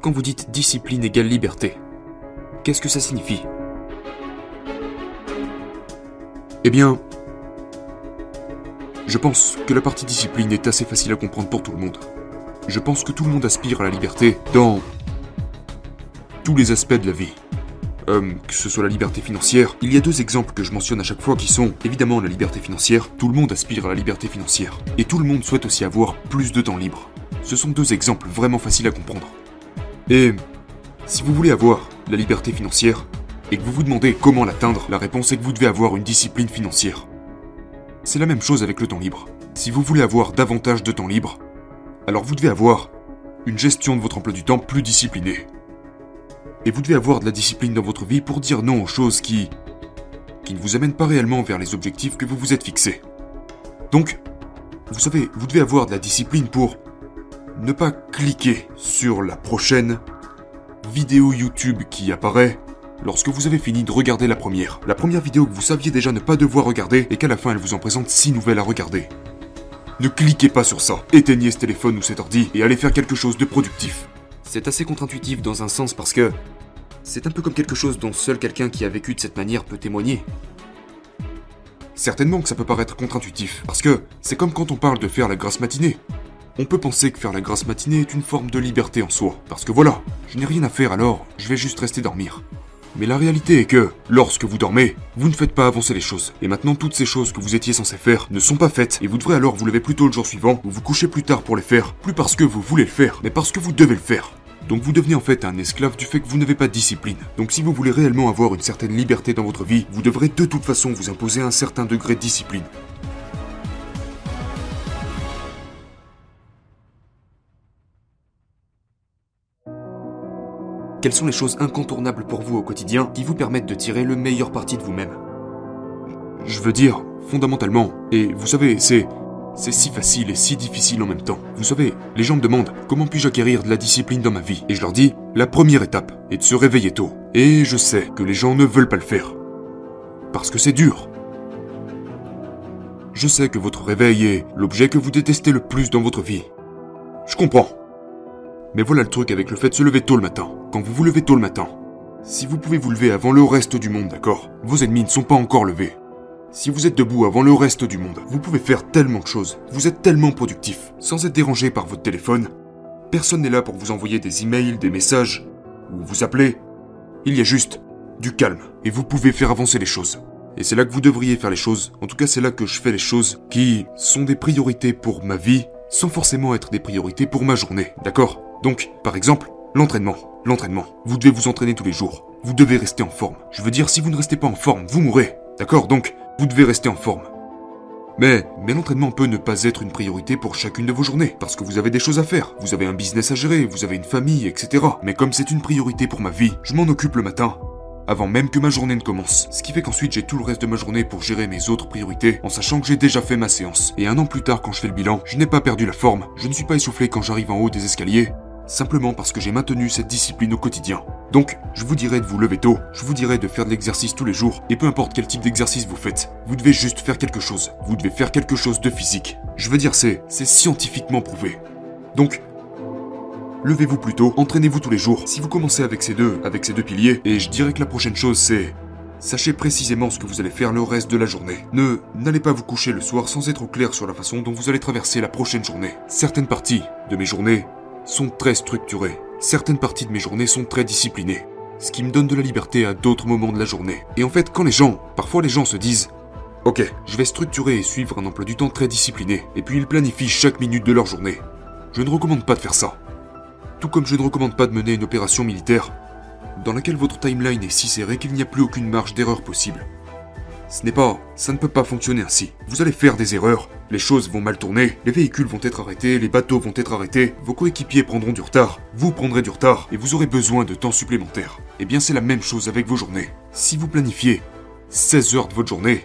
Quand vous dites discipline égale liberté, qu'est-ce que ça signifie? Eh bien, je pense que la partie discipline est assez facile à comprendre pour tout le monde. Je pense que tout le monde aspire à la liberté dans tous les aspects de la vie. Euh, que ce soit la liberté financière, il y a deux exemples que je mentionne à chaque fois qui sont évidemment la liberté financière, tout le monde aspire à la liberté financière, et tout le monde souhaite aussi avoir plus de temps libre. Ce sont deux exemples vraiment faciles à comprendre. Et si vous voulez avoir la liberté financière, et que vous vous demandez comment l'atteindre, la réponse est que vous devez avoir une discipline financière. C'est la même chose avec le temps libre. Si vous voulez avoir davantage de temps libre, alors vous devez avoir une gestion de votre emploi du temps plus disciplinée. Et vous devez avoir de la discipline dans votre vie pour dire non aux choses qui qui ne vous amènent pas réellement vers les objectifs que vous vous êtes fixés. Donc, vous savez, vous devez avoir de la discipline pour ne pas cliquer sur la prochaine vidéo YouTube qui apparaît lorsque vous avez fini de regarder la première. La première vidéo que vous saviez déjà ne pas devoir regarder et qu'à la fin elle vous en présente 6 nouvelles à regarder. Ne cliquez pas sur ça. Éteignez ce téléphone ou cet ordi et allez faire quelque chose de productif. C'est assez contre-intuitif dans un sens parce que c'est un peu comme quelque chose dont seul quelqu'un qui a vécu de cette manière peut témoigner. Certainement que ça peut paraître contre-intuitif, parce que c'est comme quand on parle de faire la grasse matinée. On peut penser que faire la grasse matinée est une forme de liberté en soi, parce que voilà, je n'ai rien à faire alors, je vais juste rester dormir. Mais la réalité est que, lorsque vous dormez, vous ne faites pas avancer les choses. Et maintenant, toutes ces choses que vous étiez censé faire ne sont pas faites, et vous devrez alors vous lever plus tôt le jour suivant, ou vous coucher plus tard pour les faire, plus parce que vous voulez le faire, mais parce que vous devez le faire. Donc vous devenez en fait un esclave du fait que vous n'avez pas de discipline. Donc si vous voulez réellement avoir une certaine liberté dans votre vie, vous devrez de toute façon vous imposer un certain degré de discipline. Quelles sont les choses incontournables pour vous au quotidien qui vous permettent de tirer le meilleur parti de vous-même? Je veux dire, fondamentalement, et vous savez, c'est c'est si facile et si difficile en même temps. Vous savez, les gens me demandent comment puis-je acquérir de la discipline dans ma vie? Et je leur dis, la première étape est de se réveiller tôt. Et je sais que les gens ne veulent pas le faire. Parce que c'est dur. Je sais que votre réveil est l'objet que vous détestez le plus dans votre vie. Je comprends. Mais voilà le truc avec le fait de se lever tôt le matin. Quand vous vous levez tôt le matin, si vous pouvez vous lever avant le reste du monde, d'accord? Vos ennemis ne sont pas encore levés. Si vous êtes debout avant le reste du monde, vous pouvez faire tellement de choses. Vous êtes tellement productif, sans être dérangé par votre téléphone. Personne n'est là pour vous envoyer des emails, des messages, ou vous appeler. Il y a juste du calme, et vous pouvez faire avancer les choses. Et c'est là que vous devriez faire les choses. En tout cas, c'est là que je fais les choses qui sont des priorités pour ma vie, sans forcément être des priorités pour ma journée. D'accord? Donc, par exemple, l'entraînement. L'entraînement. Vous devez vous entraîner tous les jours. Vous devez rester en forme. Je veux dire, si vous ne restez pas en forme, vous mourrez. D'accord? Donc, vous devez rester en forme. Mais, mais l'entraînement peut ne pas être une priorité pour chacune de vos journées, parce que vous avez des choses à faire, vous avez un business à gérer, vous avez une famille, etc. Mais comme c'est une priorité pour ma vie, je m'en occupe le matin, avant même que ma journée ne commence. Ce qui fait qu'ensuite j'ai tout le reste de ma journée pour gérer mes autres priorités, en sachant que j'ai déjà fait ma séance. Et un an plus tard, quand je fais le bilan, je n'ai pas perdu la forme, je ne suis pas essoufflé quand j'arrive en haut des escaliers, simplement parce que j'ai maintenu cette discipline au quotidien. Donc, je vous dirais de vous lever tôt, je vous dirais de faire de l'exercice tous les jours, et peu importe quel type d'exercice vous faites, vous devez juste faire quelque chose. Vous devez faire quelque chose de physique. Je veux dire, c'est, c'est scientifiquement prouvé. Donc, levez-vous plus tôt, entraînez-vous tous les jours. Si vous commencez avec ces deux, avec ces deux piliers, et je dirais que la prochaine chose c'est Sachez précisément ce que vous allez faire le reste de la journée. Ne n'allez pas vous coucher le soir sans être au clair sur la façon dont vous allez traverser la prochaine journée. Certaines parties de mes journées sont très structurées. Certaines parties de mes journées sont très disciplinées. Ce qui me donne de la liberté à d'autres moments de la journée. Et en fait, quand les gens, parfois les gens se disent Ok, je vais structurer et suivre un emploi du temps très discipliné, et puis ils planifient chaque minute de leur journée. Je ne recommande pas de faire ça. Tout comme je ne recommande pas de mener une opération militaire dans laquelle votre timeline est si serrée qu'il n'y a plus aucune marge d'erreur possible. Ce n'est pas, ça ne peut pas fonctionner ainsi. Vous allez faire des erreurs, les choses vont mal tourner, les véhicules vont être arrêtés, les bateaux vont être arrêtés, vos coéquipiers prendront du retard, vous prendrez du retard, et vous aurez besoin de temps supplémentaire. Eh bien c'est la même chose avec vos journées. Si vous planifiez 16 heures de votre journée,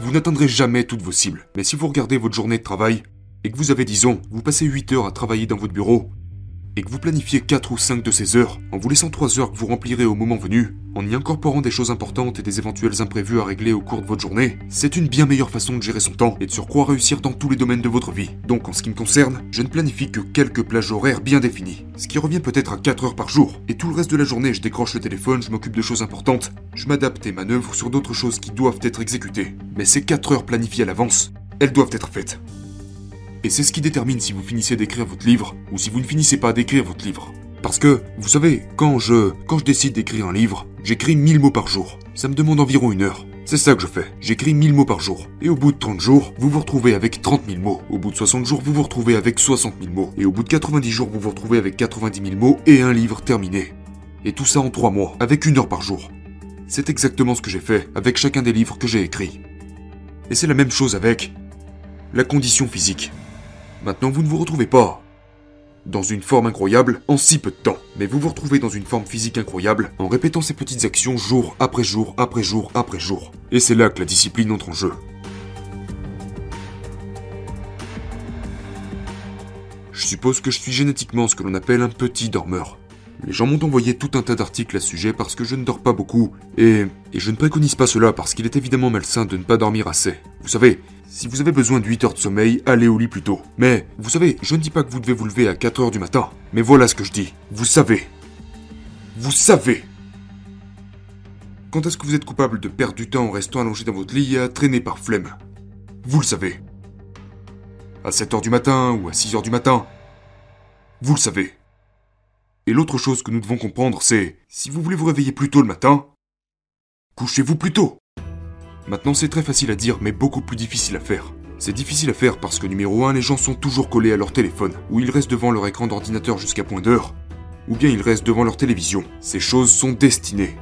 vous n'atteindrez jamais toutes vos cibles. Mais si vous regardez votre journée de travail, et que vous avez, disons, vous passez 8 heures à travailler dans votre bureau, et que vous planifiez 4 ou 5 de ces heures, en vous laissant 3 heures que vous remplirez au moment venu, en y incorporant des choses importantes et des éventuels imprévus à régler au cours de votre journée, c'est une bien meilleure façon de gérer son temps et de surcroît réussir dans tous les domaines de votre vie. Donc en ce qui me concerne, je ne planifie que quelques plages horaires bien définies, ce qui revient peut-être à 4 heures par jour. Et tout le reste de la journée, je décroche le téléphone, je m'occupe de choses importantes, je m'adapte et manœuvre sur d'autres choses qui doivent être exécutées. Mais ces 4 heures planifiées à l'avance, elles doivent être faites. Et c'est ce qui détermine si vous finissez d'écrire votre livre ou si vous ne finissez pas d'écrire votre livre. Parce que, vous savez, quand je, quand je décide d'écrire un livre, j'écris 1000 mots par jour. Ça me demande environ une heure. C'est ça que je fais. J'écris 1000 mots par jour. Et au bout de 30 jours, vous vous retrouvez avec 30 000 mots. Au bout de 60 jours, vous vous retrouvez avec 60 000 mots. Et au bout de 90 jours, vous vous retrouvez avec 90 000 mots et un livre terminé. Et tout ça en 3 mois, avec une heure par jour. C'est exactement ce que j'ai fait avec chacun des livres que j'ai écrits. Et c'est la même chose avec la condition physique. Maintenant, vous ne vous retrouvez pas dans une forme incroyable en si peu de temps. Mais vous vous retrouvez dans une forme physique incroyable en répétant ces petites actions jour après jour après jour après jour. Et c'est là que la discipline entre en jeu. Je suppose que je suis génétiquement ce que l'on appelle un petit dormeur. Les gens m'ont envoyé tout un tas d'articles à ce sujet parce que je ne dors pas beaucoup, et, et je ne préconise pas cela parce qu'il est évidemment malsain de ne pas dormir assez. Vous savez, si vous avez besoin de 8 heures de sommeil, allez au lit plus tôt. Mais, vous savez, je ne dis pas que vous devez vous lever à 4 heures du matin. Mais voilà ce que je dis. Vous savez. Vous savez. Quand est-ce que vous êtes coupable de perdre du temps en restant allongé dans votre lit à traîner par flemme? Vous le savez. À 7 heures du matin ou à 6 heures du matin Vous le savez. Et l'autre chose que nous devons comprendre, c'est, si vous voulez vous réveiller plus tôt le matin, couchez-vous plus tôt. Maintenant, c'est très facile à dire, mais beaucoup plus difficile à faire. C'est difficile à faire parce que numéro 1, les gens sont toujours collés à leur téléphone, ou ils restent devant leur écran d'ordinateur jusqu'à point d'heure, ou bien ils restent devant leur télévision. Ces choses sont destinées.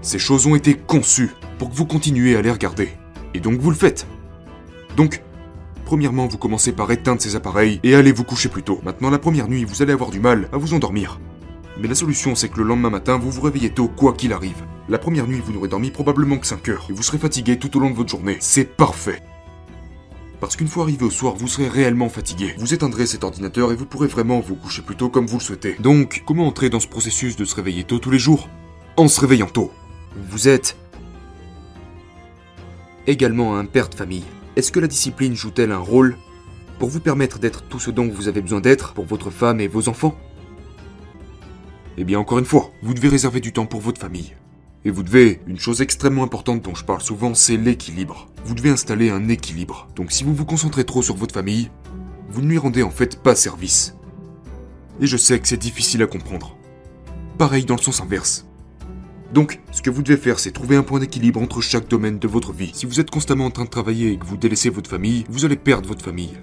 Ces choses ont été conçues pour que vous continuiez à les regarder. Et donc vous le faites. Donc, premièrement, vous commencez par éteindre ces appareils et allez vous coucher plus tôt. Maintenant, la première nuit, vous allez avoir du mal à vous endormir. Mais la solution, c'est que le lendemain matin, vous vous réveillez tôt, quoi qu'il arrive. La première nuit, vous n'aurez dormi probablement que 5 heures, et vous serez fatigué tout au long de votre journée. C'est parfait parce qu'une fois arrivé au soir, vous serez réellement fatigué. Vous éteindrez cet ordinateur et vous pourrez vraiment vous coucher plus tôt comme vous le souhaitez. Donc, comment entrer dans ce processus de se réveiller tôt tous les jours En se réveillant tôt? Vous êtes également un père de famille. Est-ce que la discipline joue-t-elle un rôle pour vous permettre d'être tout ce dont vous avez besoin d'être pour votre femme et vos enfants? Eh bien, encore une fois, vous devez réserver du temps pour votre famille. Et vous devez, une chose extrêmement importante dont je parle souvent, c'est l'équilibre. Vous devez installer un équilibre. Donc si vous vous concentrez trop sur votre famille, vous ne lui rendez en fait pas service. Et je sais que c'est difficile à comprendre. Pareil dans le sens inverse. Donc, ce que vous devez faire, c'est trouver un point d'équilibre entre chaque domaine de votre vie. Si vous êtes constamment en train de travailler et que vous délaissez votre famille, vous allez perdre votre famille.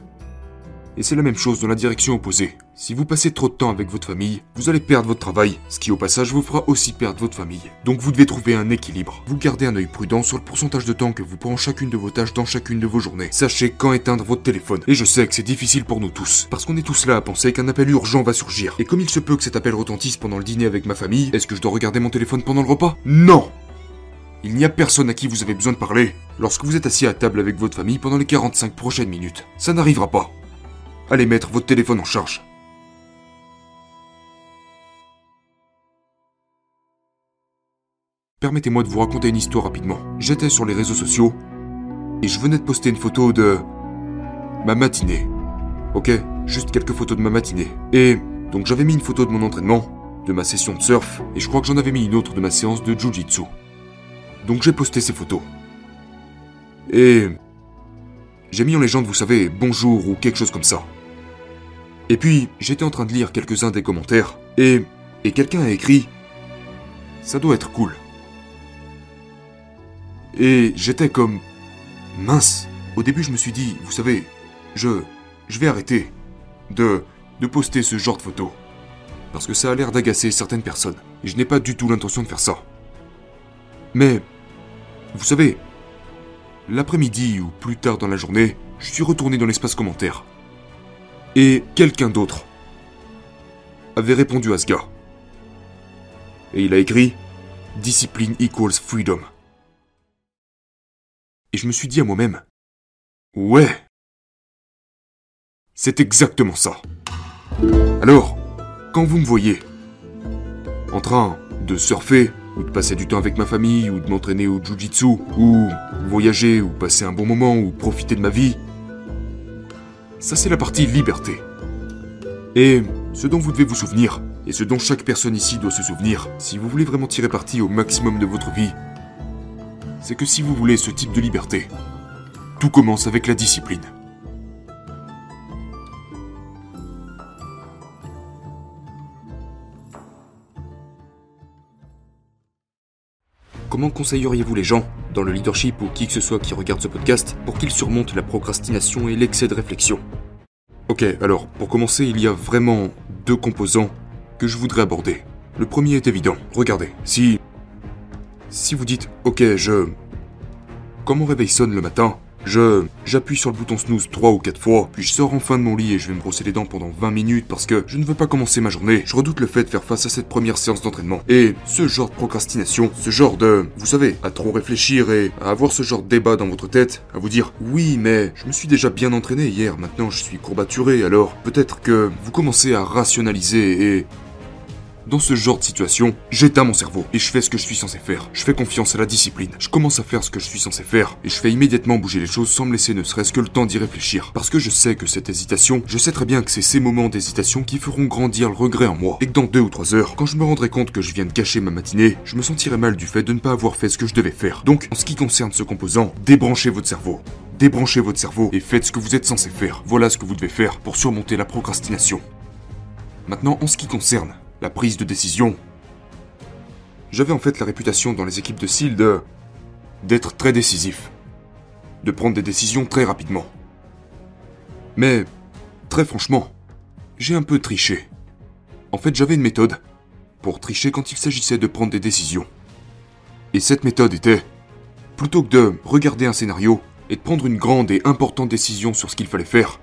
Et c'est la même chose dans la direction opposée. Si vous passez trop de temps avec votre famille, vous allez perdre votre travail, ce qui au passage vous fera aussi perdre votre famille. Donc vous devez trouver un équilibre. Vous gardez un œil prudent sur le pourcentage de temps que vous prend chacune de vos tâches dans chacune de vos journées. Sachez quand éteindre votre téléphone. Et je sais que c'est difficile pour nous tous, parce qu'on est tous là à penser qu'un appel urgent va surgir. Et comme il se peut que cet appel retentisse pendant le dîner avec ma famille, est-ce que je dois regarder mon téléphone pendant le repas? Non il n'y a personne à qui vous avez besoin de parler lorsque vous êtes assis à table avec votre famille pendant les 45 prochaines minutes. Ça n'arrivera pas. Allez mettre votre téléphone en charge. Permettez-moi de vous raconter une histoire rapidement. J'étais sur les réseaux sociaux et je venais de poster une photo de ma matinée. Ok, juste quelques photos de ma matinée. Et donc j'avais mis une photo de mon entraînement, de ma session de surf, et je crois que j'en avais mis une autre de ma séance de Jiu-Jitsu. Donc j'ai posté ces photos. Et j'ai mis en légende, vous savez, bonjour ou quelque chose comme ça. Et puis, j'étais en train de lire quelques-uns des commentaires, et, et quelqu'un a écrit Ça doit être cool. Et j'étais comme mince. Au début, je me suis dit, vous savez, je je vais arrêter de de poster ce genre de photos parce que ça a l'air d'agacer certaines personnes et je n'ai pas du tout l'intention de faire ça. Mais vous savez, l'après-midi ou plus tard dans la journée, je suis retourné dans l'espace commentaire et quelqu'un d'autre avait répondu à ce gars. Et il a écrit Discipline equals freedom. Et je me suis dit à moi-même Ouais C'est exactement ça. Alors, quand vous me voyez en train de surfer, ou de passer du temps avec ma famille, ou de m'entraîner au jujitsu, ou voyager, ou passer un bon moment, ou profiter de ma vie, ça c'est la partie liberté. Et ce dont vous devez vous souvenir, et ce dont chaque personne ici doit se souvenir, si vous voulez vraiment tirer parti au maximum de votre vie, c'est que si vous voulez ce type de liberté, tout commence avec la discipline. Comment conseilleriez-vous les gens, dans le leadership ou qui que ce soit qui regarde ce podcast, pour qu'ils surmontent la procrastination et l'excès de réflexion Ok, alors, pour commencer, il y a vraiment deux composants que je voudrais aborder. Le premier est évident. Regardez, si... Si vous dites, ok, je... Quand mon réveil sonne le matin, je j'appuie sur le bouton snooze 3 ou 4 fois, puis je sors enfin de mon lit et je vais me brosser les dents pendant 20 minutes parce que je ne veux pas commencer ma journée. Je redoute le fait de faire face à cette première séance d'entraînement. Et ce genre de procrastination, ce genre de, vous savez, à trop réfléchir et à avoir ce genre de débat dans votre tête, à vous dire oui mais je me suis déjà bien entraîné hier, maintenant je suis courbaturé, alors peut-être que vous commencez à rationaliser et dans ce genre de situation, j'éteins mon cerveau et je fais ce que je suis censé faire. Je fais confiance à la discipline. Je commence à faire ce que je suis censé faire et je fais immédiatement bouger les choses sans me laisser ne serait-ce que le temps d'y réfléchir. Parce que je sais que cette hésitation, je sais très bien que c'est ces moments d'hésitation qui feront grandir le regret en moi. Et que dans deux ou trois heures, quand je me rendrai compte que je viens de gâcher ma matinée, je me sentirai mal du fait de ne pas avoir fait ce que je devais faire. Donc, en ce qui concerne ce composant, débranchez votre cerveau. Débranchez votre cerveau et faites ce que vous êtes censé faire. Voilà ce que vous devez faire pour surmonter la procrastination. Maintenant, en ce qui concerne la prise de décision. J'avais en fait la réputation dans les équipes de SEAL de... d'être très décisif. De prendre des décisions très rapidement. Mais, très franchement, j'ai un peu triché. En fait, j'avais une méthode pour tricher quand il s'agissait de prendre des décisions. Et cette méthode était, plutôt que de regarder un scénario et de prendre une grande et importante décision sur ce qu'il fallait faire,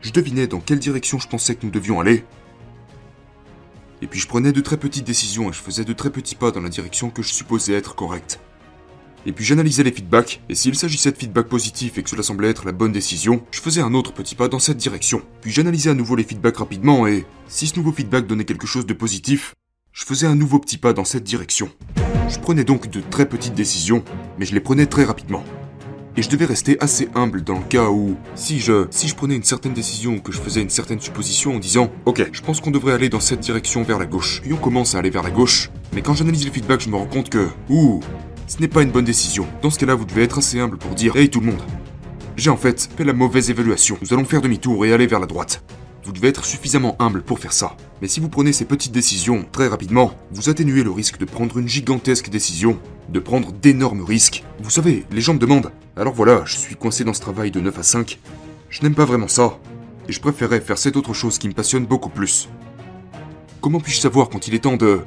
je devinais dans quelle direction je pensais que nous devions aller, et puis je prenais de très petites décisions et je faisais de très petits pas dans la direction que je supposais être correcte. Et puis j'analysais les feedbacks, et s'il s'agissait de feedback positifs et que cela semblait être la bonne décision, je faisais un autre petit pas dans cette direction. Puis j'analysais à nouveau les feedbacks rapidement, et si ce nouveau feedback donnait quelque chose de positif, je faisais un nouveau petit pas dans cette direction. Je prenais donc de très petites décisions, mais je les prenais très rapidement et je devais rester assez humble dans le cas où, si je, si je prenais une certaine décision ou que je faisais une certaine supposition en disant, ok, je pense qu'on devrait aller dans cette direction vers la gauche, puis on commence à aller vers la gauche, mais quand j'analyse le feedback, je me rends compte que, ouh, ce n'est pas une bonne décision. Dans ce cas-là, vous devez être assez humble pour dire, hey tout le monde, j'ai en fait fait la mauvaise évaluation. Nous allons faire demi-tour et aller vers la droite. Vous devez être suffisamment humble pour faire ça. Mais si vous prenez ces petites décisions très rapidement, vous atténuez le risque de prendre une gigantesque décision, de prendre d'énormes risques. Vous savez, les gens me demandent Alors voilà, je suis coincé dans ce travail de 9 à 5. Je n'aime pas vraiment ça. Et je préférerais faire cette autre chose qui me passionne beaucoup plus. Comment puis-je savoir quand il est temps de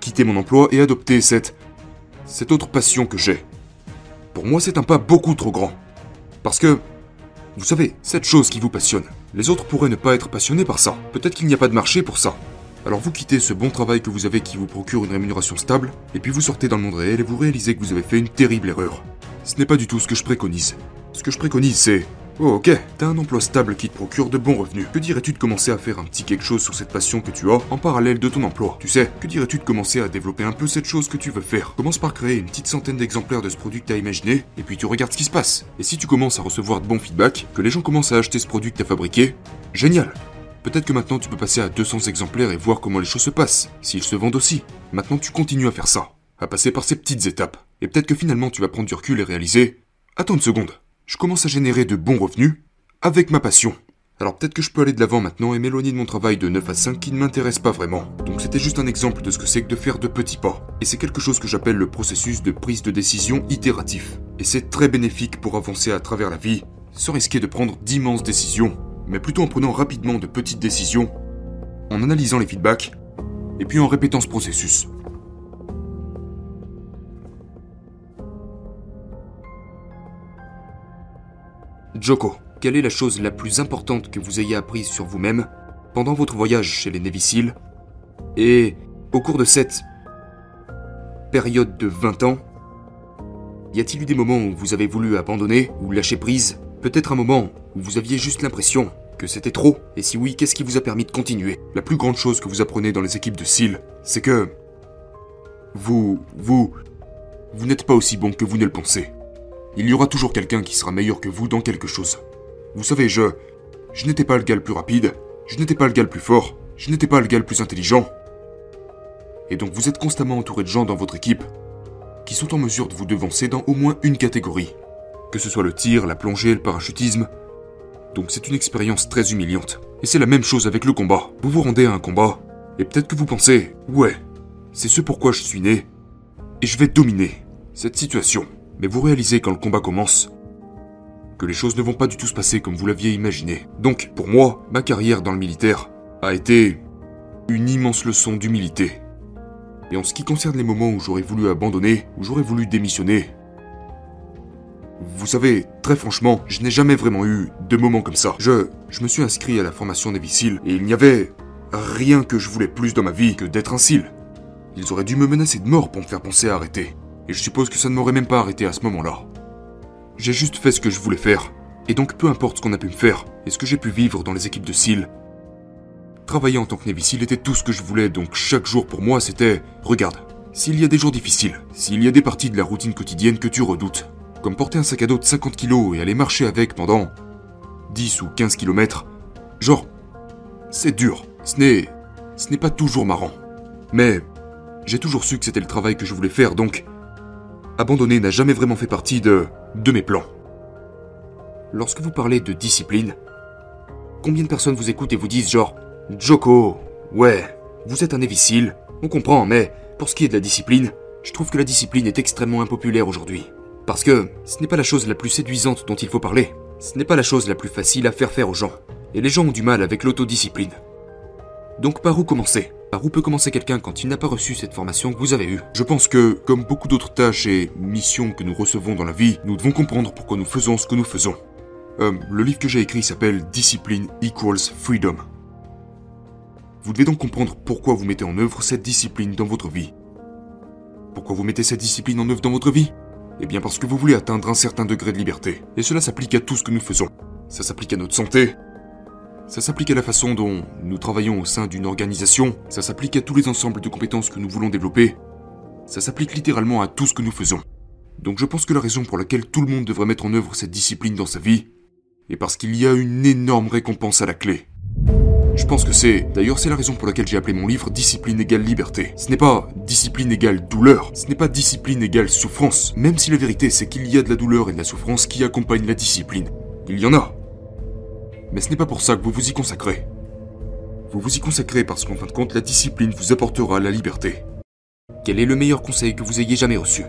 quitter mon emploi et adopter cette. cette autre passion que j'ai? Pour moi, c'est un pas beaucoup trop grand. Parce que. Vous savez, cette chose qui vous passionne, les autres pourraient ne pas être passionnés par ça. Peut-être qu'il n'y a pas de marché pour ça. Alors vous quittez ce bon travail que vous avez qui vous procure une rémunération stable, et puis vous sortez dans le monde réel et vous réalisez que vous avez fait une terrible erreur. Ce n'est pas du tout ce que je préconise. Ce que je préconise, c'est Oh ok, t'as un emploi stable qui te procure de bons revenus. Que dirais-tu de commencer à faire un petit quelque chose sur cette passion que tu as en parallèle de ton emploi? Tu sais, que dirais-tu de commencer à développer un peu cette chose que tu veux faire? Commence par créer une petite centaine d'exemplaires de ce produit que t'as imaginé, et puis tu regardes ce qui se passe. Et si tu commences à recevoir de bons feedbacks, que les gens commencent à acheter ce produit que t'as fabriqué, génial Peut-être que maintenant tu peux passer à 200 exemplaires et voir comment les choses se passent, s'ils se vendent aussi. Maintenant tu continues à faire ça, à passer par ces petites étapes. Et peut-être que finalement tu vas prendre du recul et réaliser Attends une seconde, je commence à générer de bons revenus avec ma passion. Alors peut-être que je peux aller de l'avant maintenant et m'éloigner de mon travail de 9 à 5 qui ne m'intéresse pas vraiment. Donc c'était juste un exemple de ce que c'est que de faire de petits pas. Et c'est quelque chose que j'appelle le processus de prise de décision itératif. Et c'est très bénéfique pour avancer à travers la vie, sans risquer de prendre d'immenses décisions, mais plutôt en prenant rapidement de petites décisions, en analysant les feedbacks, et puis en répétant ce processus. Joko, quelle est la chose la plus importante que vous ayez apprise sur vous-même pendant votre voyage chez les Seals Et au cours de cette période de 20 ans, y a-t-il eu des moments où vous avez voulu abandonner ou lâcher prise? Peut-être un moment où vous aviez juste l'impression Que c'était trop. Et si oui, qu'est-ce qui vous a permis de continuer? La plus grande chose que vous apprenez dans les équipes de SEAL, c'est que... Vous... vous... Vous n'êtes pas aussi bon que vous ne le pensez. Il y aura toujours quelqu'un qui sera meilleur que vous dans quelque chose. Vous savez, je... Je n'étais pas le gars le plus rapide, je n'étais pas le gars le plus fort, je n'étais pas le gars le plus intelligent. Et donc vous êtes constamment entouré de gens dans votre équipe qui sont en mesure de vous devancer dans au moins une catégorie. Que ce soit le tir, la plongée, le parachutisme. Donc c'est une expérience très humiliante. Et c'est la même chose avec le combat. Vous vous rendez à un combat, et peut-être que vous pensez, ouais, c'est ce pourquoi je suis né, et je vais dominer cette situation. Mais vous réalisez quand le combat commence que les choses ne vont pas du tout se passer comme vous l'aviez imaginé. Donc, pour moi, ma carrière dans le militaire a été une immense leçon d'humilité. Et en ce qui concerne les moments où j'aurais voulu abandonner, où j'aurais voulu démissionner, vous savez, très franchement, je n'ai jamais vraiment eu de moments comme ça. Je, me suis inscrit à la formation des SEAL et il n'y avait rien que je voulais plus dans ma vie que d'être un SEAL. Ils auraient dû me menacer de mort pour me faire penser à arrêter. Et je suppose que ça ne m'aurait même pas arrêté à ce moment-là. J'ai juste fait ce que je voulais faire. Et donc peu importe ce qu'on a pu me faire, et ce que j'ai pu vivre dans les équipes de SEAL, travailler en tant que Navy SEAL était tout ce que je voulais, donc chaque jour pour moi c'était... Regarde, s'il y a des jours difficiles, s'il y a des parties de la routine quotidienne que tu redoutes, comme porter un sac à dos de 50 kilos et aller marcher avec pendant 10 ou 15 kilomètres, genre, c'est dur, ce n'est... ce n'est pas toujours marrant. Mais j'ai toujours su que c'était le travail que je voulais faire, donc abandonner n'a jamais vraiment fait partie de, mes plans. Lorsque vous parlez de discipline, combien de personnes vous écoutent et vous disent genre Joko, ouais, vous êtes un évicile, on comprend, mais pour ce qui est de la discipline, je trouve que la discipline est extrêmement impopulaire aujourd'hui. Parce que ce n'est pas la chose la plus séduisante dont il faut parler, ce n'est pas la chose la plus facile à faire faire aux gens. Et les gens ont du mal avec l'autodiscipline. Donc par où commencer? Par où peut commencer quelqu'un quand il n'a pas reçu cette formation que vous avez eue? Je pense que, comme beaucoup d'autres tâches et missions que nous recevons dans la vie, nous devons comprendre pourquoi nous faisons ce que nous faisons. Euh, le livre que j'ai écrit s'appelle Discipline equals freedom. Vous devez donc comprendre pourquoi vous mettez en œuvre cette discipline dans votre vie. Pourquoi vous mettez cette discipline en œuvre dans votre vie? Eh bien parce que vous voulez atteindre un certain degré de liberté. Et cela s'applique à tout ce que nous faisons. Ça s'applique à notre santé, ça s'applique à la façon dont nous travaillons au sein d'une organisation, ça s'applique à tous les ensembles de compétences que nous voulons développer, ça s'applique littéralement à tout ce que nous faisons. Donc je pense que la raison pour laquelle tout le monde devrait mettre en œuvre cette discipline dans sa vie est parce qu'il y a une énorme récompense à la clé. Je pense que c'est, d'ailleurs c'est la raison pour laquelle j'ai appelé mon livre Discipline égale liberté. Ce n'est pas discipline égale douleur, ce n'est pas discipline égale souffrance, même si la vérité c'est qu'il y a de la douleur et de la souffrance qui accompagnent la discipline. Il y en a, mais ce n'est pas pour ça que vous vous y consacrez. Vous vous y consacrez parce qu'en fin de compte, la discipline vous apportera la liberté. Quel est le meilleur conseil que vous ayez jamais reçu?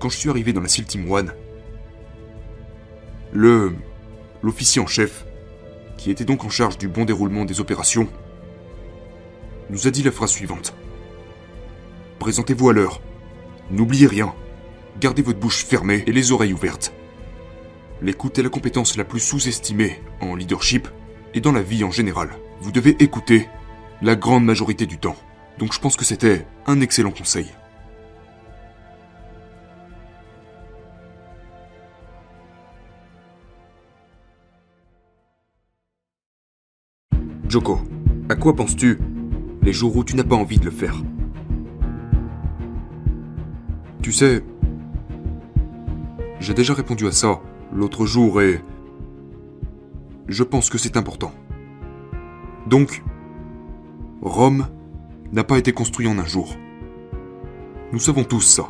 Quand je suis arrivé dans la SEAL Team 1, le... l'officier en chef, qui était donc en charge du bon déroulement des opérations, nous a dit la phrase suivante. Présentez-vous à l'heure. N'oubliez rien. Gardez votre bouche fermée et les oreilles ouvertes. L'écoute est la compétence la plus sous-estimée en leadership et dans la vie en général. Vous devez écouter la grande majorité du temps. Donc je pense que c'était un excellent conseil. Joko, à quoi penses-tu les jours où tu n'as pas envie de le faire? Tu sais, j'ai déjà répondu à ça l'autre jour et... Je pense que c'est important. Donc, Rome n'a pas été construit en un jour. Nous savons tous ça.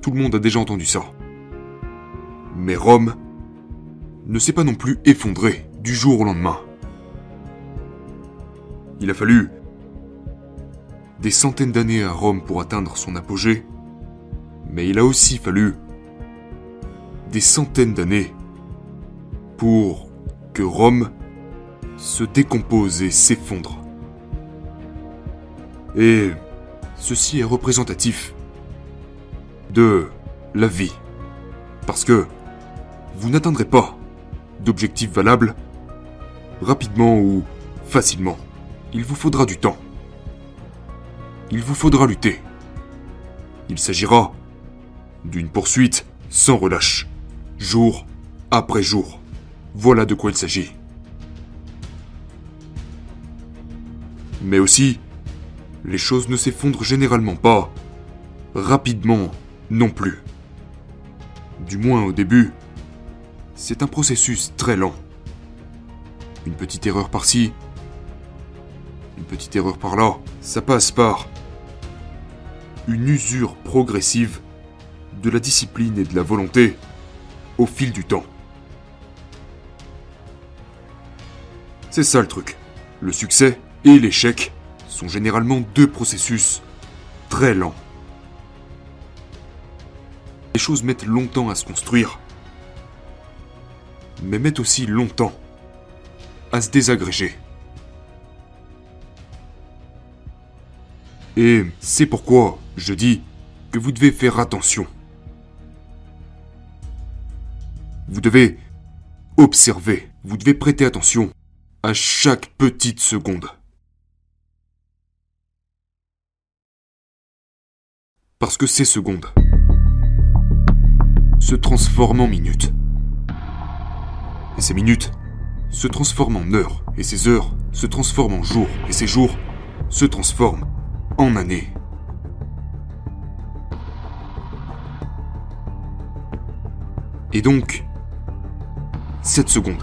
Tout le monde a déjà entendu ça. Mais Rome ne s'est pas non plus effondré du jour au lendemain. Il a fallu des centaines d'années à Rome pour atteindre son apogée, mais il a aussi fallu des centaines d'années pour que Rome se décompose et s'effondre. Et ceci est représentatif de la vie. Parce que vous n'atteindrez pas d'objectifs valables rapidement ou facilement. Il vous faudra du temps. Il vous faudra lutter. Il s'agira d'une poursuite sans relâche jour après jour. Voilà de quoi il s'agit. Mais aussi, les choses ne s'effondrent généralement pas rapidement non plus. Du moins au début, c'est un processus très lent. Une petite erreur par-ci, une petite erreur par-là, ça passe par une usure progressive de la discipline et de la volonté au fil du temps. C'est ça le truc. Le succès et l'échec sont généralement deux processus très lents. Les choses mettent longtemps à se construire, mais mettent aussi longtemps à se désagréger. Et c'est pourquoi je dis que vous devez faire attention. Vous devez observer, vous devez prêter attention à chaque petite seconde. Parce que ces secondes se transforment en minutes. Et ces minutes se transforment en heures, et ces heures se transforment en jours, et ces jours se transforment en années. Et donc, cette seconde,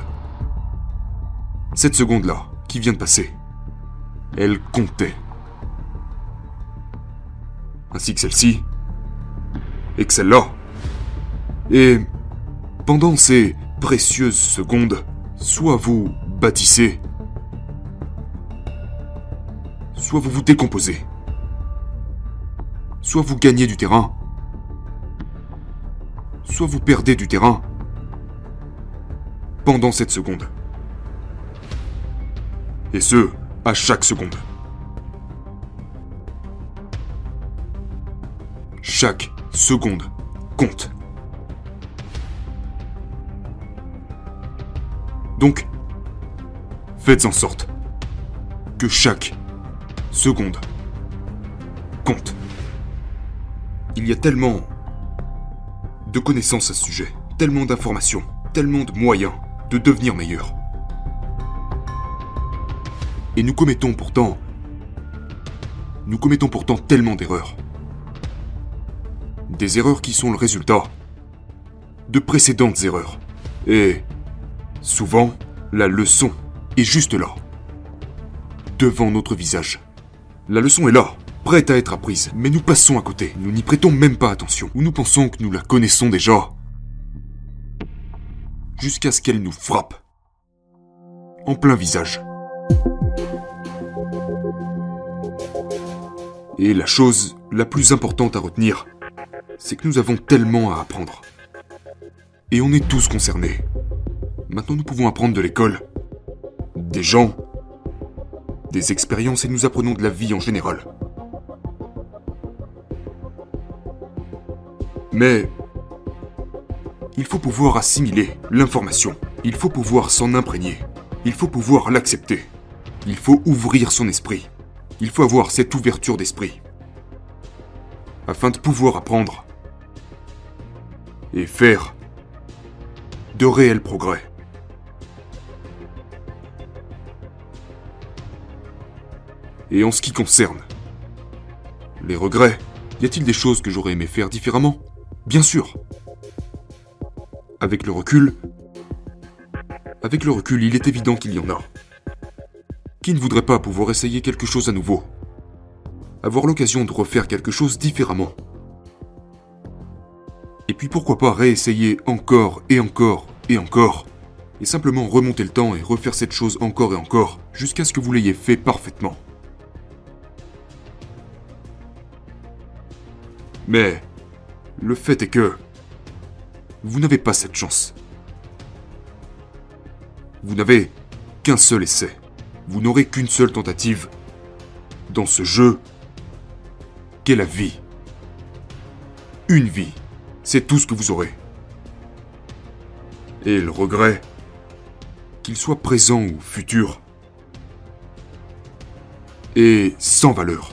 cette seconde-là, qui vient de passer, elle comptait. Ainsi que celle-ci, et que celle-là. Et pendant ces précieuses secondes, soit vous bâtissez, soit vous vous décomposez, soit vous gagnez du terrain, soit vous perdez du terrain pendant cette seconde. Et ce, à chaque seconde. Chaque seconde compte. Donc, faites en sorte que chaque seconde compte. Il y a tellement de connaissances à ce sujet, tellement d'informations, tellement de moyens de devenir meilleur. Et nous commettons pourtant... Nous commettons pourtant tellement d'erreurs. Des erreurs qui sont le résultat de précédentes erreurs. Et souvent, la leçon est juste là. Devant notre visage. La leçon est là, prête à être apprise, mais nous passons à côté. Nous n'y prêtons même pas attention, ou nous pensons que nous la connaissons déjà. Jusqu'à ce qu'elle nous frappe. En plein visage. Et la chose la plus importante à retenir, c'est que nous avons tellement à apprendre. Et on est tous concernés. Maintenant nous pouvons apprendre de l'école, des gens, des expériences et nous apprenons de la vie en général. Mais il faut pouvoir assimiler l'information. Il faut pouvoir s'en imprégner. Il faut pouvoir l'accepter. Il faut ouvrir son esprit. Il faut avoir cette ouverture d'esprit. Afin de pouvoir apprendre. Et faire de réels progrès. Et en ce qui concerne les regrets, y a-t-il des choses que j'aurais aimé faire différemment? Bien sûr. Avec le recul, avec le recul, il est évident qu'il y en a. Qui ne voudrait pas pouvoir essayer quelque chose à nouveau? Avoir l'occasion de refaire quelque chose différemment Et puis pourquoi pas réessayer encore et encore et encore Et simplement remonter le temps et refaire cette chose encore et encore jusqu'à ce que vous l'ayez fait parfaitement. Mais le fait est que vous n'avez pas cette chance. Vous n'avez qu'un seul essai. Vous n'aurez qu'une seule tentative dans ce jeu qu'est la vie. Une vie. C'est tout ce que vous aurez. Et le regret, qu'il soit présent ou futur, est sans valeur.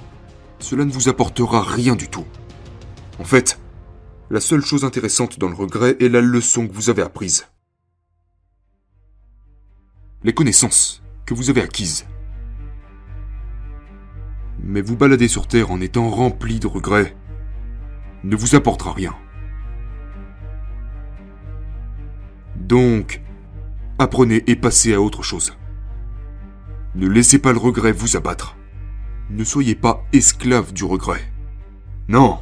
Cela ne vous apportera rien du tout. En fait, la seule chose intéressante dans le regret est la leçon que vous avez apprise. les connaissances que vous avez acquises. Mais vous balader sur Terre en étant rempli de regrets ne vous apportera rien. Donc, apprenez et passez à autre chose. Ne laissez pas le regret vous abattre. Ne soyez pas esclave du regret. Non.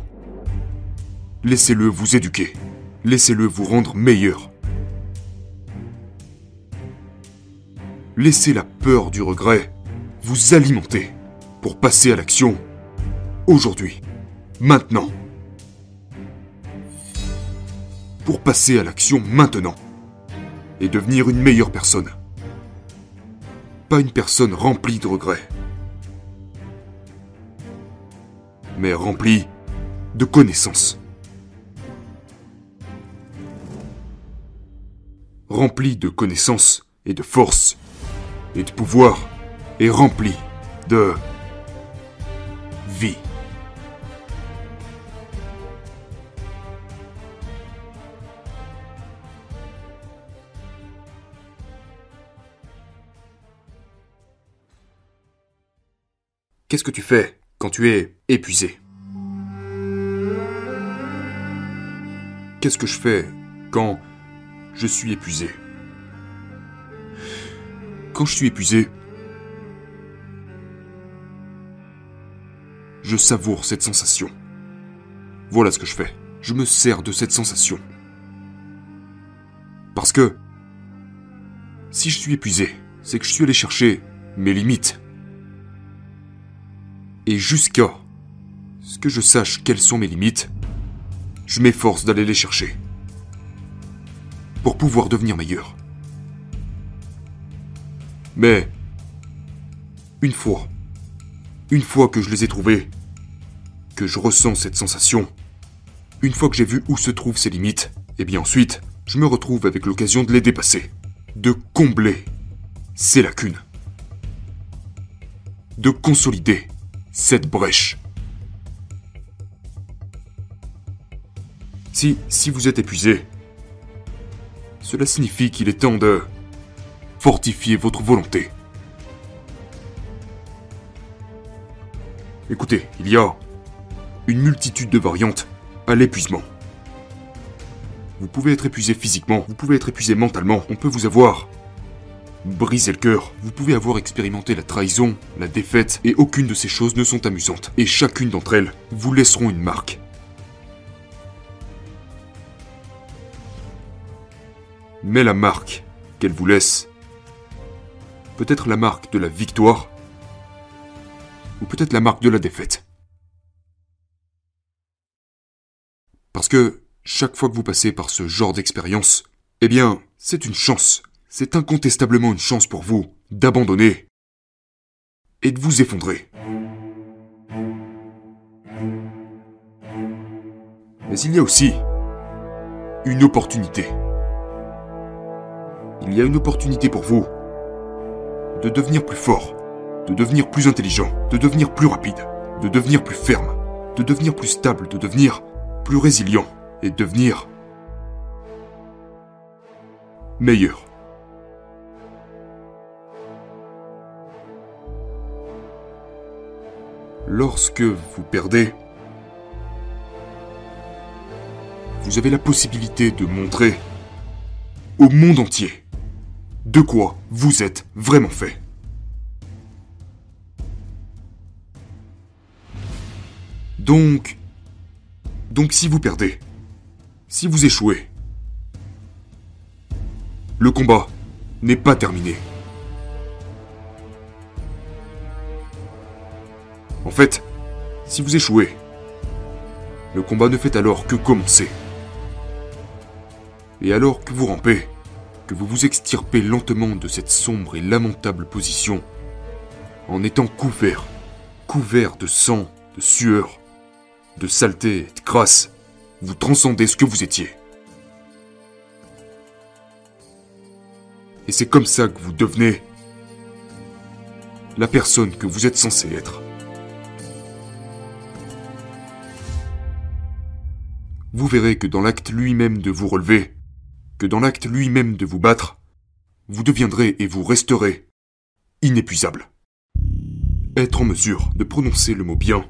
Laissez-le vous éduquer. Laissez-le vous rendre meilleur. Laissez la peur du regret vous alimenter pour passer à l'action aujourd'hui, maintenant. Pour passer à l'action maintenant et devenir une meilleure personne. Pas une personne remplie de regrets, mais remplie de connaissances. Remplie de connaissances et de force et de pouvoir et remplie de vie. Qu'est-ce que tu fais quand tu es épuisé? Qu'est-ce que je fais quand je suis épuisé Quand je suis épuisé, je savoure cette sensation. Voilà ce que je fais. Je me sers de cette sensation. Parce que si je suis épuisé, c'est que je suis allé chercher mes limites et jusqu'à ce que je sache quelles sont mes limites, je m'efforce d'aller les chercher. Pour pouvoir devenir meilleur. Mais, une fois, une fois que je les ai trouvés, que je ressens cette sensation, une fois que j'ai vu où se trouvent ces limites, et eh bien ensuite, je me retrouve avec l'occasion de les dépasser, de combler ces lacunes, de consolider cette brèche. Si, si vous êtes épuisé, cela signifie qu'il est temps de fortifier votre volonté. Écoutez, il y a une multitude de variantes à l'épuisement. Vous pouvez être épuisé physiquement, vous pouvez être épuisé mentalement, on peut vous avoir briser le cœur. Vous pouvez avoir expérimenté la trahison, la défaite, et aucune de ces choses ne sont amusantes. Et chacune d'entre elles vous laisseront une marque. Mais la marque qu'elle vous laisse, peut-être la marque de la victoire, ou peut-être la marque de la défaite. Parce que chaque fois que vous passez par ce genre d'expérience, eh bien, c'est une chance c'est incontestablement une chance pour vous d'abandonner et de vous effondrer. Mais il y a aussi une opportunité. Il y a une opportunité pour vous. De devenir plus fort, de devenir plus intelligent, de devenir plus rapide, de devenir plus ferme, de devenir plus stable, de devenir plus résilient. Et de devenir meilleur. Lorsque vous perdez, vous avez la possibilité de montrer au monde entier de quoi vous êtes vraiment fait. Donc, donc si vous perdez, si vous échouez, le combat n'est pas terminé. En fait, si vous échouez, le combat ne fait alors que commencer. Et alors que vous rampez, que vous vous extirpez lentement de cette sombre et lamentable position, en étant couvert, couvert de sang, de sueur, de saleté et de crasse, vous transcendez ce que vous étiez. Et c'est comme ça que vous devenez la personne que vous êtes censé être. vous verrez que dans l'acte lui-même de vous relever, que dans l'acte lui-même de vous battre, vous deviendrez et vous resterez inépuisable. Être en mesure de prononcer le mot bien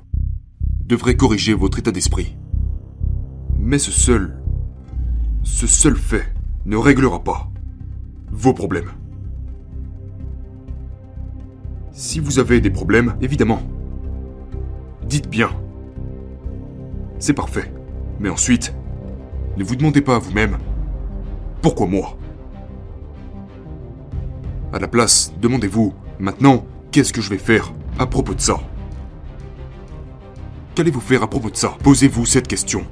devrait corriger votre état d'esprit. Mais ce seul, ce seul fait ne réglera pas vos problèmes. Si vous avez des problèmes, évidemment, dites bien. C'est parfait. Mais ensuite, ne vous demandez pas à vous-même pourquoi moi? À la place, demandez-vous maintenant qu'est-ce que je vais faire à propos de ça? Qu'allez-vous faire à propos de ça? Posez-vous cette question.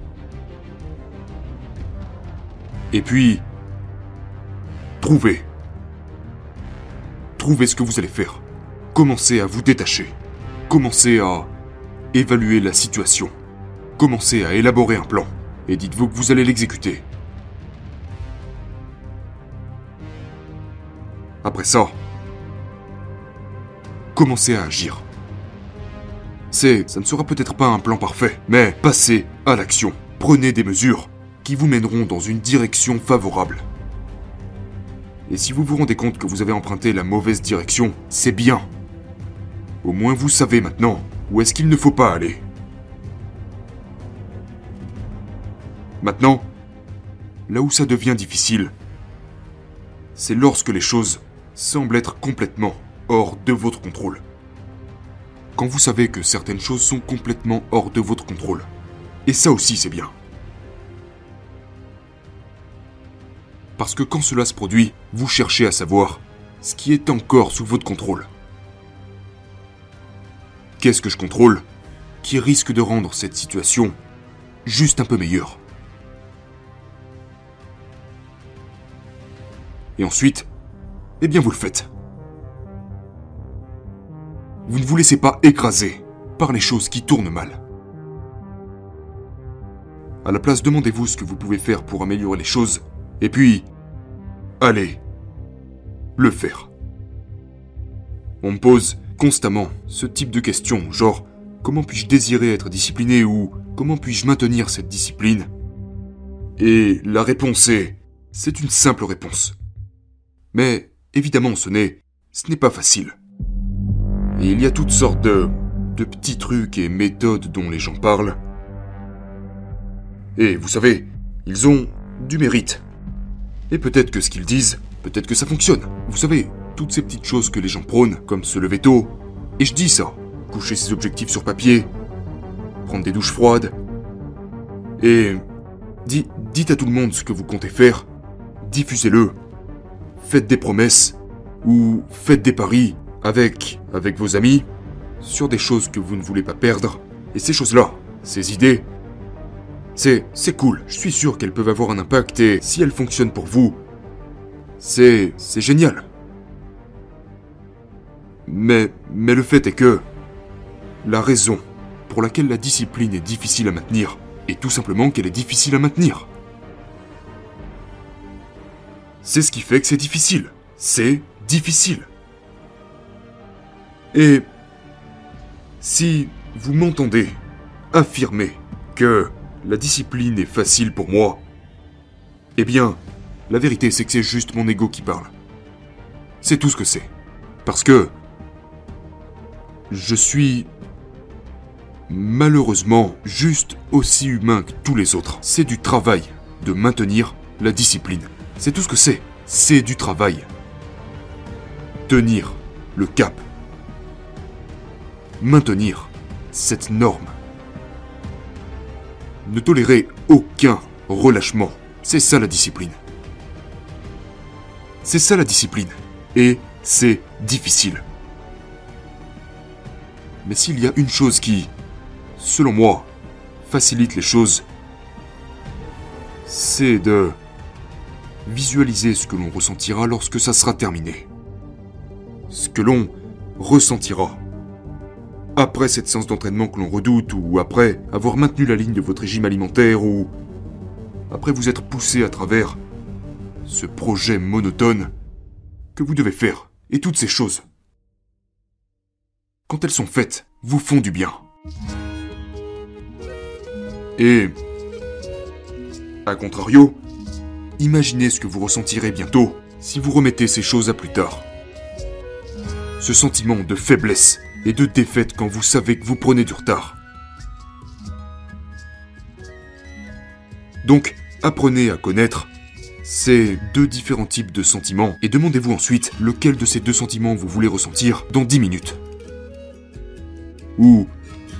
Et puis, trouvez. Trouvez ce que vous allez faire. Commencez à vous détacher. Commencez à évaluer la situation. Commencez à élaborer un plan. Et dites-vous que vous allez l'exécuter. Après ça, commencez à agir. C'est, ça ne sera peut-être pas un plan parfait, mais passez à l'action. Prenez des mesures qui vous mèneront dans une direction favorable. Et si vous vous rendez compte que vous avez emprunté la mauvaise direction, c'est bien. Au moins vous savez maintenant où est-ce qu'il ne faut pas aller. Maintenant, là où ça devient difficile, c'est lorsque les choses semblent être complètement hors de votre contrôle. Quand vous savez que certaines choses sont complètement hors de votre contrôle. Et ça aussi c'est bien. Parce que quand cela se produit, vous cherchez à savoir ce qui est encore sous votre contrôle. Qu'est-ce que je contrôle qui risque de rendre cette situation juste un peu meilleure? Et ensuite, eh bien vous le faites. Vous ne vous laissez pas écraser par les choses qui tournent mal. À la place, demandez-vous ce que vous pouvez faire pour améliorer les choses, et puis, allez, le faire. On me pose constamment ce type de questions, genre, comment puis-je désirer être discipliné ou comment puis-je maintenir cette discipline? Et la réponse est, c'est une simple réponse. Mais évidemment, ce n'est, ce n'est pas facile. Et il y a toutes sortes de, de petits trucs et méthodes dont les gens parlent. Et vous savez, ils ont du mérite. Et peut-être que ce qu'ils disent, peut-être que ça fonctionne. Vous savez, toutes ces petites choses que les gens prônent, comme se lever tôt. Et je dis ça, coucher ses objectifs sur papier, prendre des douches froides. Et dites à tout le monde ce que vous comptez faire, diffusez-le, faites des promesses ou faites des paris avec, vos amis sur des choses que vous ne voulez pas perdre. Et ces choses-là, ces idées, c'est, c'est cool. Je suis sûr qu'elles peuvent avoir un impact et si elles fonctionnent pour vous, c'est, c'est génial. Mais, mais le fait est que la raison pour laquelle la discipline est difficile à maintenir est tout simplement qu'elle est difficile à maintenir. C'est ce qui fait que c'est difficile. C'est difficile. Et si vous m'entendez affirmer que la discipline est facile pour moi, eh bien, la vérité c'est que c'est juste mon ego qui parle. C'est tout ce que c'est. Parce que je suis malheureusement juste aussi humain que tous les autres. C'est du travail de maintenir la discipline. C'est tout ce que c'est. C'est du travail. Tenir le cap. Maintenir cette norme. Ne tolérer aucun relâchement. C'est ça la discipline. C'est ça la discipline. Et c'est difficile. Mais s'il y a une chose qui, selon moi, facilite les choses, c'est de visualiser ce que l'on ressentira lorsque ça sera terminé. Ce que l'on ressentira. Après cette séance d'entraînement que l'on redoute, ou après avoir maintenu la ligne de votre régime alimentaire, ou après vous être poussé à travers ce projet monotone que vous devez faire, et toutes ces choses. Quand elles sont faites, vous font du bien. Et, à contrario, Imaginez ce que vous ressentirez bientôt si vous remettez ces choses à plus tard. Ce sentiment de faiblesse et de défaite quand vous savez que vous prenez du retard. Donc, apprenez à connaître ces deux différents types de sentiments et demandez-vous ensuite lequel de ces deux sentiments vous voulez ressentir dans 10 minutes. Ou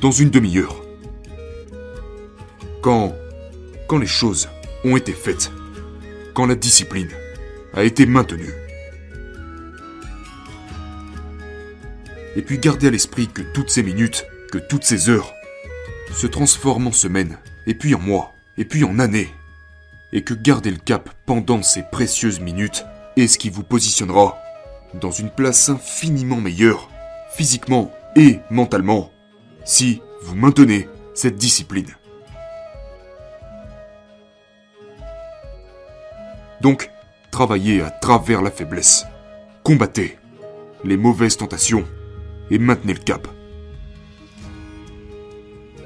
dans une demi-heure. Quand, quand les choses ont été faites, quand la discipline a été maintenue. Et puis gardez à l'esprit que toutes ces minutes, que toutes ces heures, se transforment en semaines, et puis en mois, et puis en années. Et que garder le cap pendant ces précieuses minutes est ce qui vous positionnera dans une place infiniment meilleure, physiquement et mentalement, si vous maintenez cette discipline. Donc, travaillez à travers la faiblesse. Combattez les mauvaises tentations et maintenez le cap.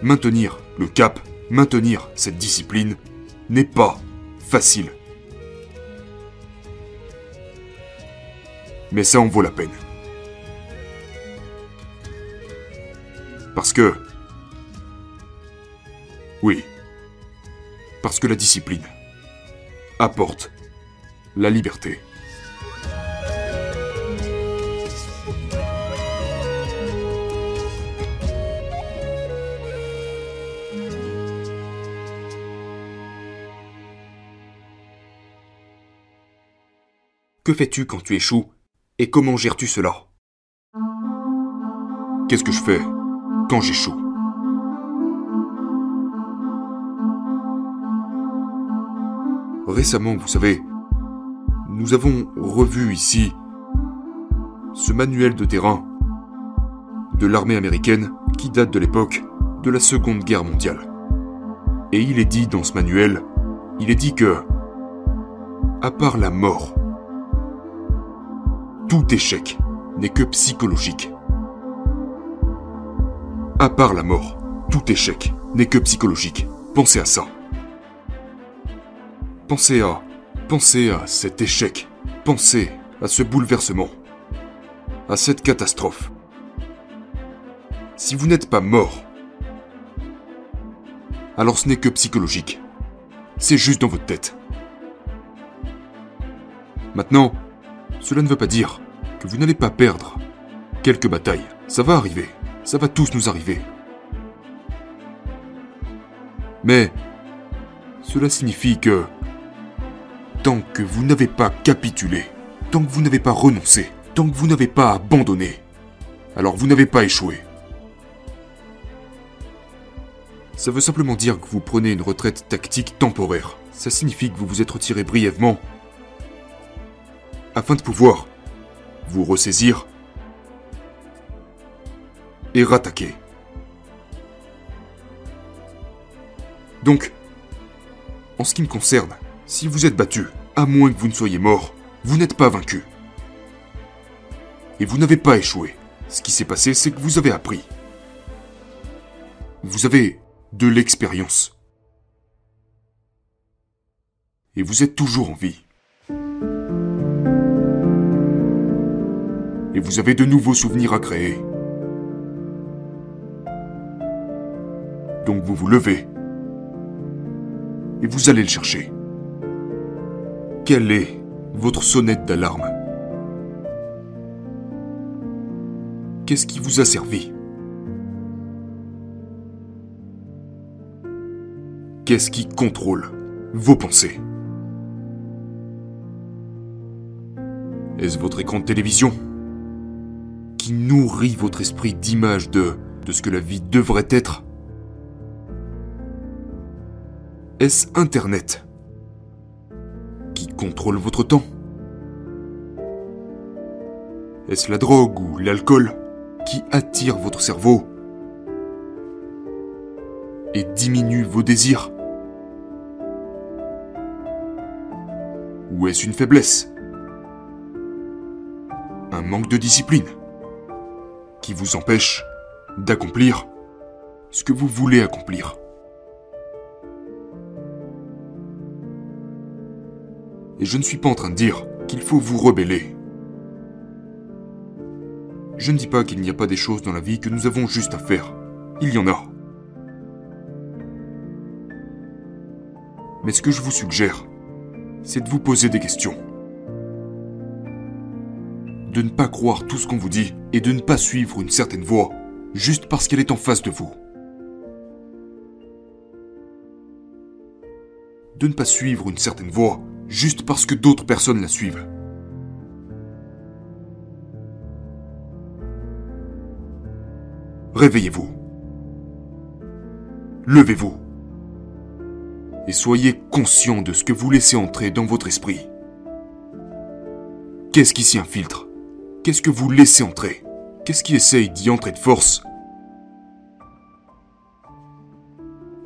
Maintenir le cap, maintenir cette discipline n'est pas facile. Mais ça en vaut la peine. Parce que... Oui. Parce que la discipline apporte la liberté. Que fais-tu quand tu échoues et comment gères-tu cela? Qu'est-ce que je fais quand j'échoue? Récemment, vous savez, nous avons revu ici ce manuel de terrain de l'armée américaine qui date de l'époque de la Seconde Guerre mondiale. Et il est dit dans ce manuel, il est dit que, à part la mort, tout échec n'est que psychologique. À part la mort, tout échec n'est que psychologique. Pensez à ça. Pensez à Pensez à cet échec. Pensez à ce bouleversement. À cette catastrophe. Si vous n'êtes pas mort, alors ce n'est que psychologique. C'est juste dans votre tête. Maintenant, cela ne veut pas dire que vous n'allez pas perdre quelques batailles. Ça va arriver. Ça va tous nous arriver. Mais cela signifie que tant que vous n'avez pas capitulé, tant que vous n'avez pas renoncé, tant que vous n'avez pas abandonné, alors vous n'avez pas échoué. Ça veut simplement dire que vous prenez une retraite tactique temporaire. Ça signifie que vous vous êtes retiré brièvement afin de pouvoir vous ressaisir et rattaquer. Donc, en ce qui me concerne, si vous êtes battu, à moins que vous ne soyez mort, vous n'êtes pas vaincu. Et vous n'avez pas échoué. Ce qui s'est passé, c'est que vous avez appris. Vous avez de l'expérience. Et vous êtes toujours en vie. Et vous avez de nouveaux souvenirs à créer. Donc vous vous levez. Et vous allez le chercher. Quelle est votre sonnette d'alarme? Qu'est-ce qui vous a servi? Qu'est-ce qui contrôle vos pensées? Est-ce votre écran de télévision? Qui nourrit votre esprit d'images de, de ce que la vie devrait être? Est-ce Internet? Contrôle votre temps. Est-ce la drogue ou l'alcool qui attire votre cerveau et diminue vos désirs Ou est-ce une faiblesse Un manque de discipline qui vous empêche d'accomplir ce que vous voulez accomplir? Et je ne suis pas en train de dire qu'il faut vous rebeller. Je ne dis pas qu'il n'y a pas des choses dans la vie que nous avons juste à faire. Il y en a. Mais ce que je vous suggère, c'est de vous poser des questions. De ne pas croire tout ce qu'on vous dit et de ne pas suivre une certaine voie juste parce qu'elle est en face de vous. De ne pas suivre une certaine voie juste parce que d'autres personnes la suivent. Réveillez-vous. Levez-vous. Et soyez conscient de ce que vous laissez entrer dans votre esprit. Qu'est-ce qui s'y infiltre? Qu'est-ce que vous laissez entrer? Qu'est-ce qui essaye d'y entrer de force?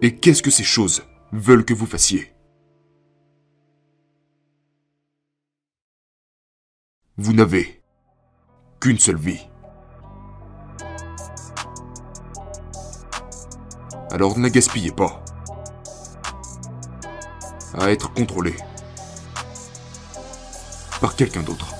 Et qu'est-ce que ces choses veulent que vous fassiez? Vous n'avez qu'une seule vie. Alors ne gaspillez pas. À être contrôlé par quelqu'un d'autre.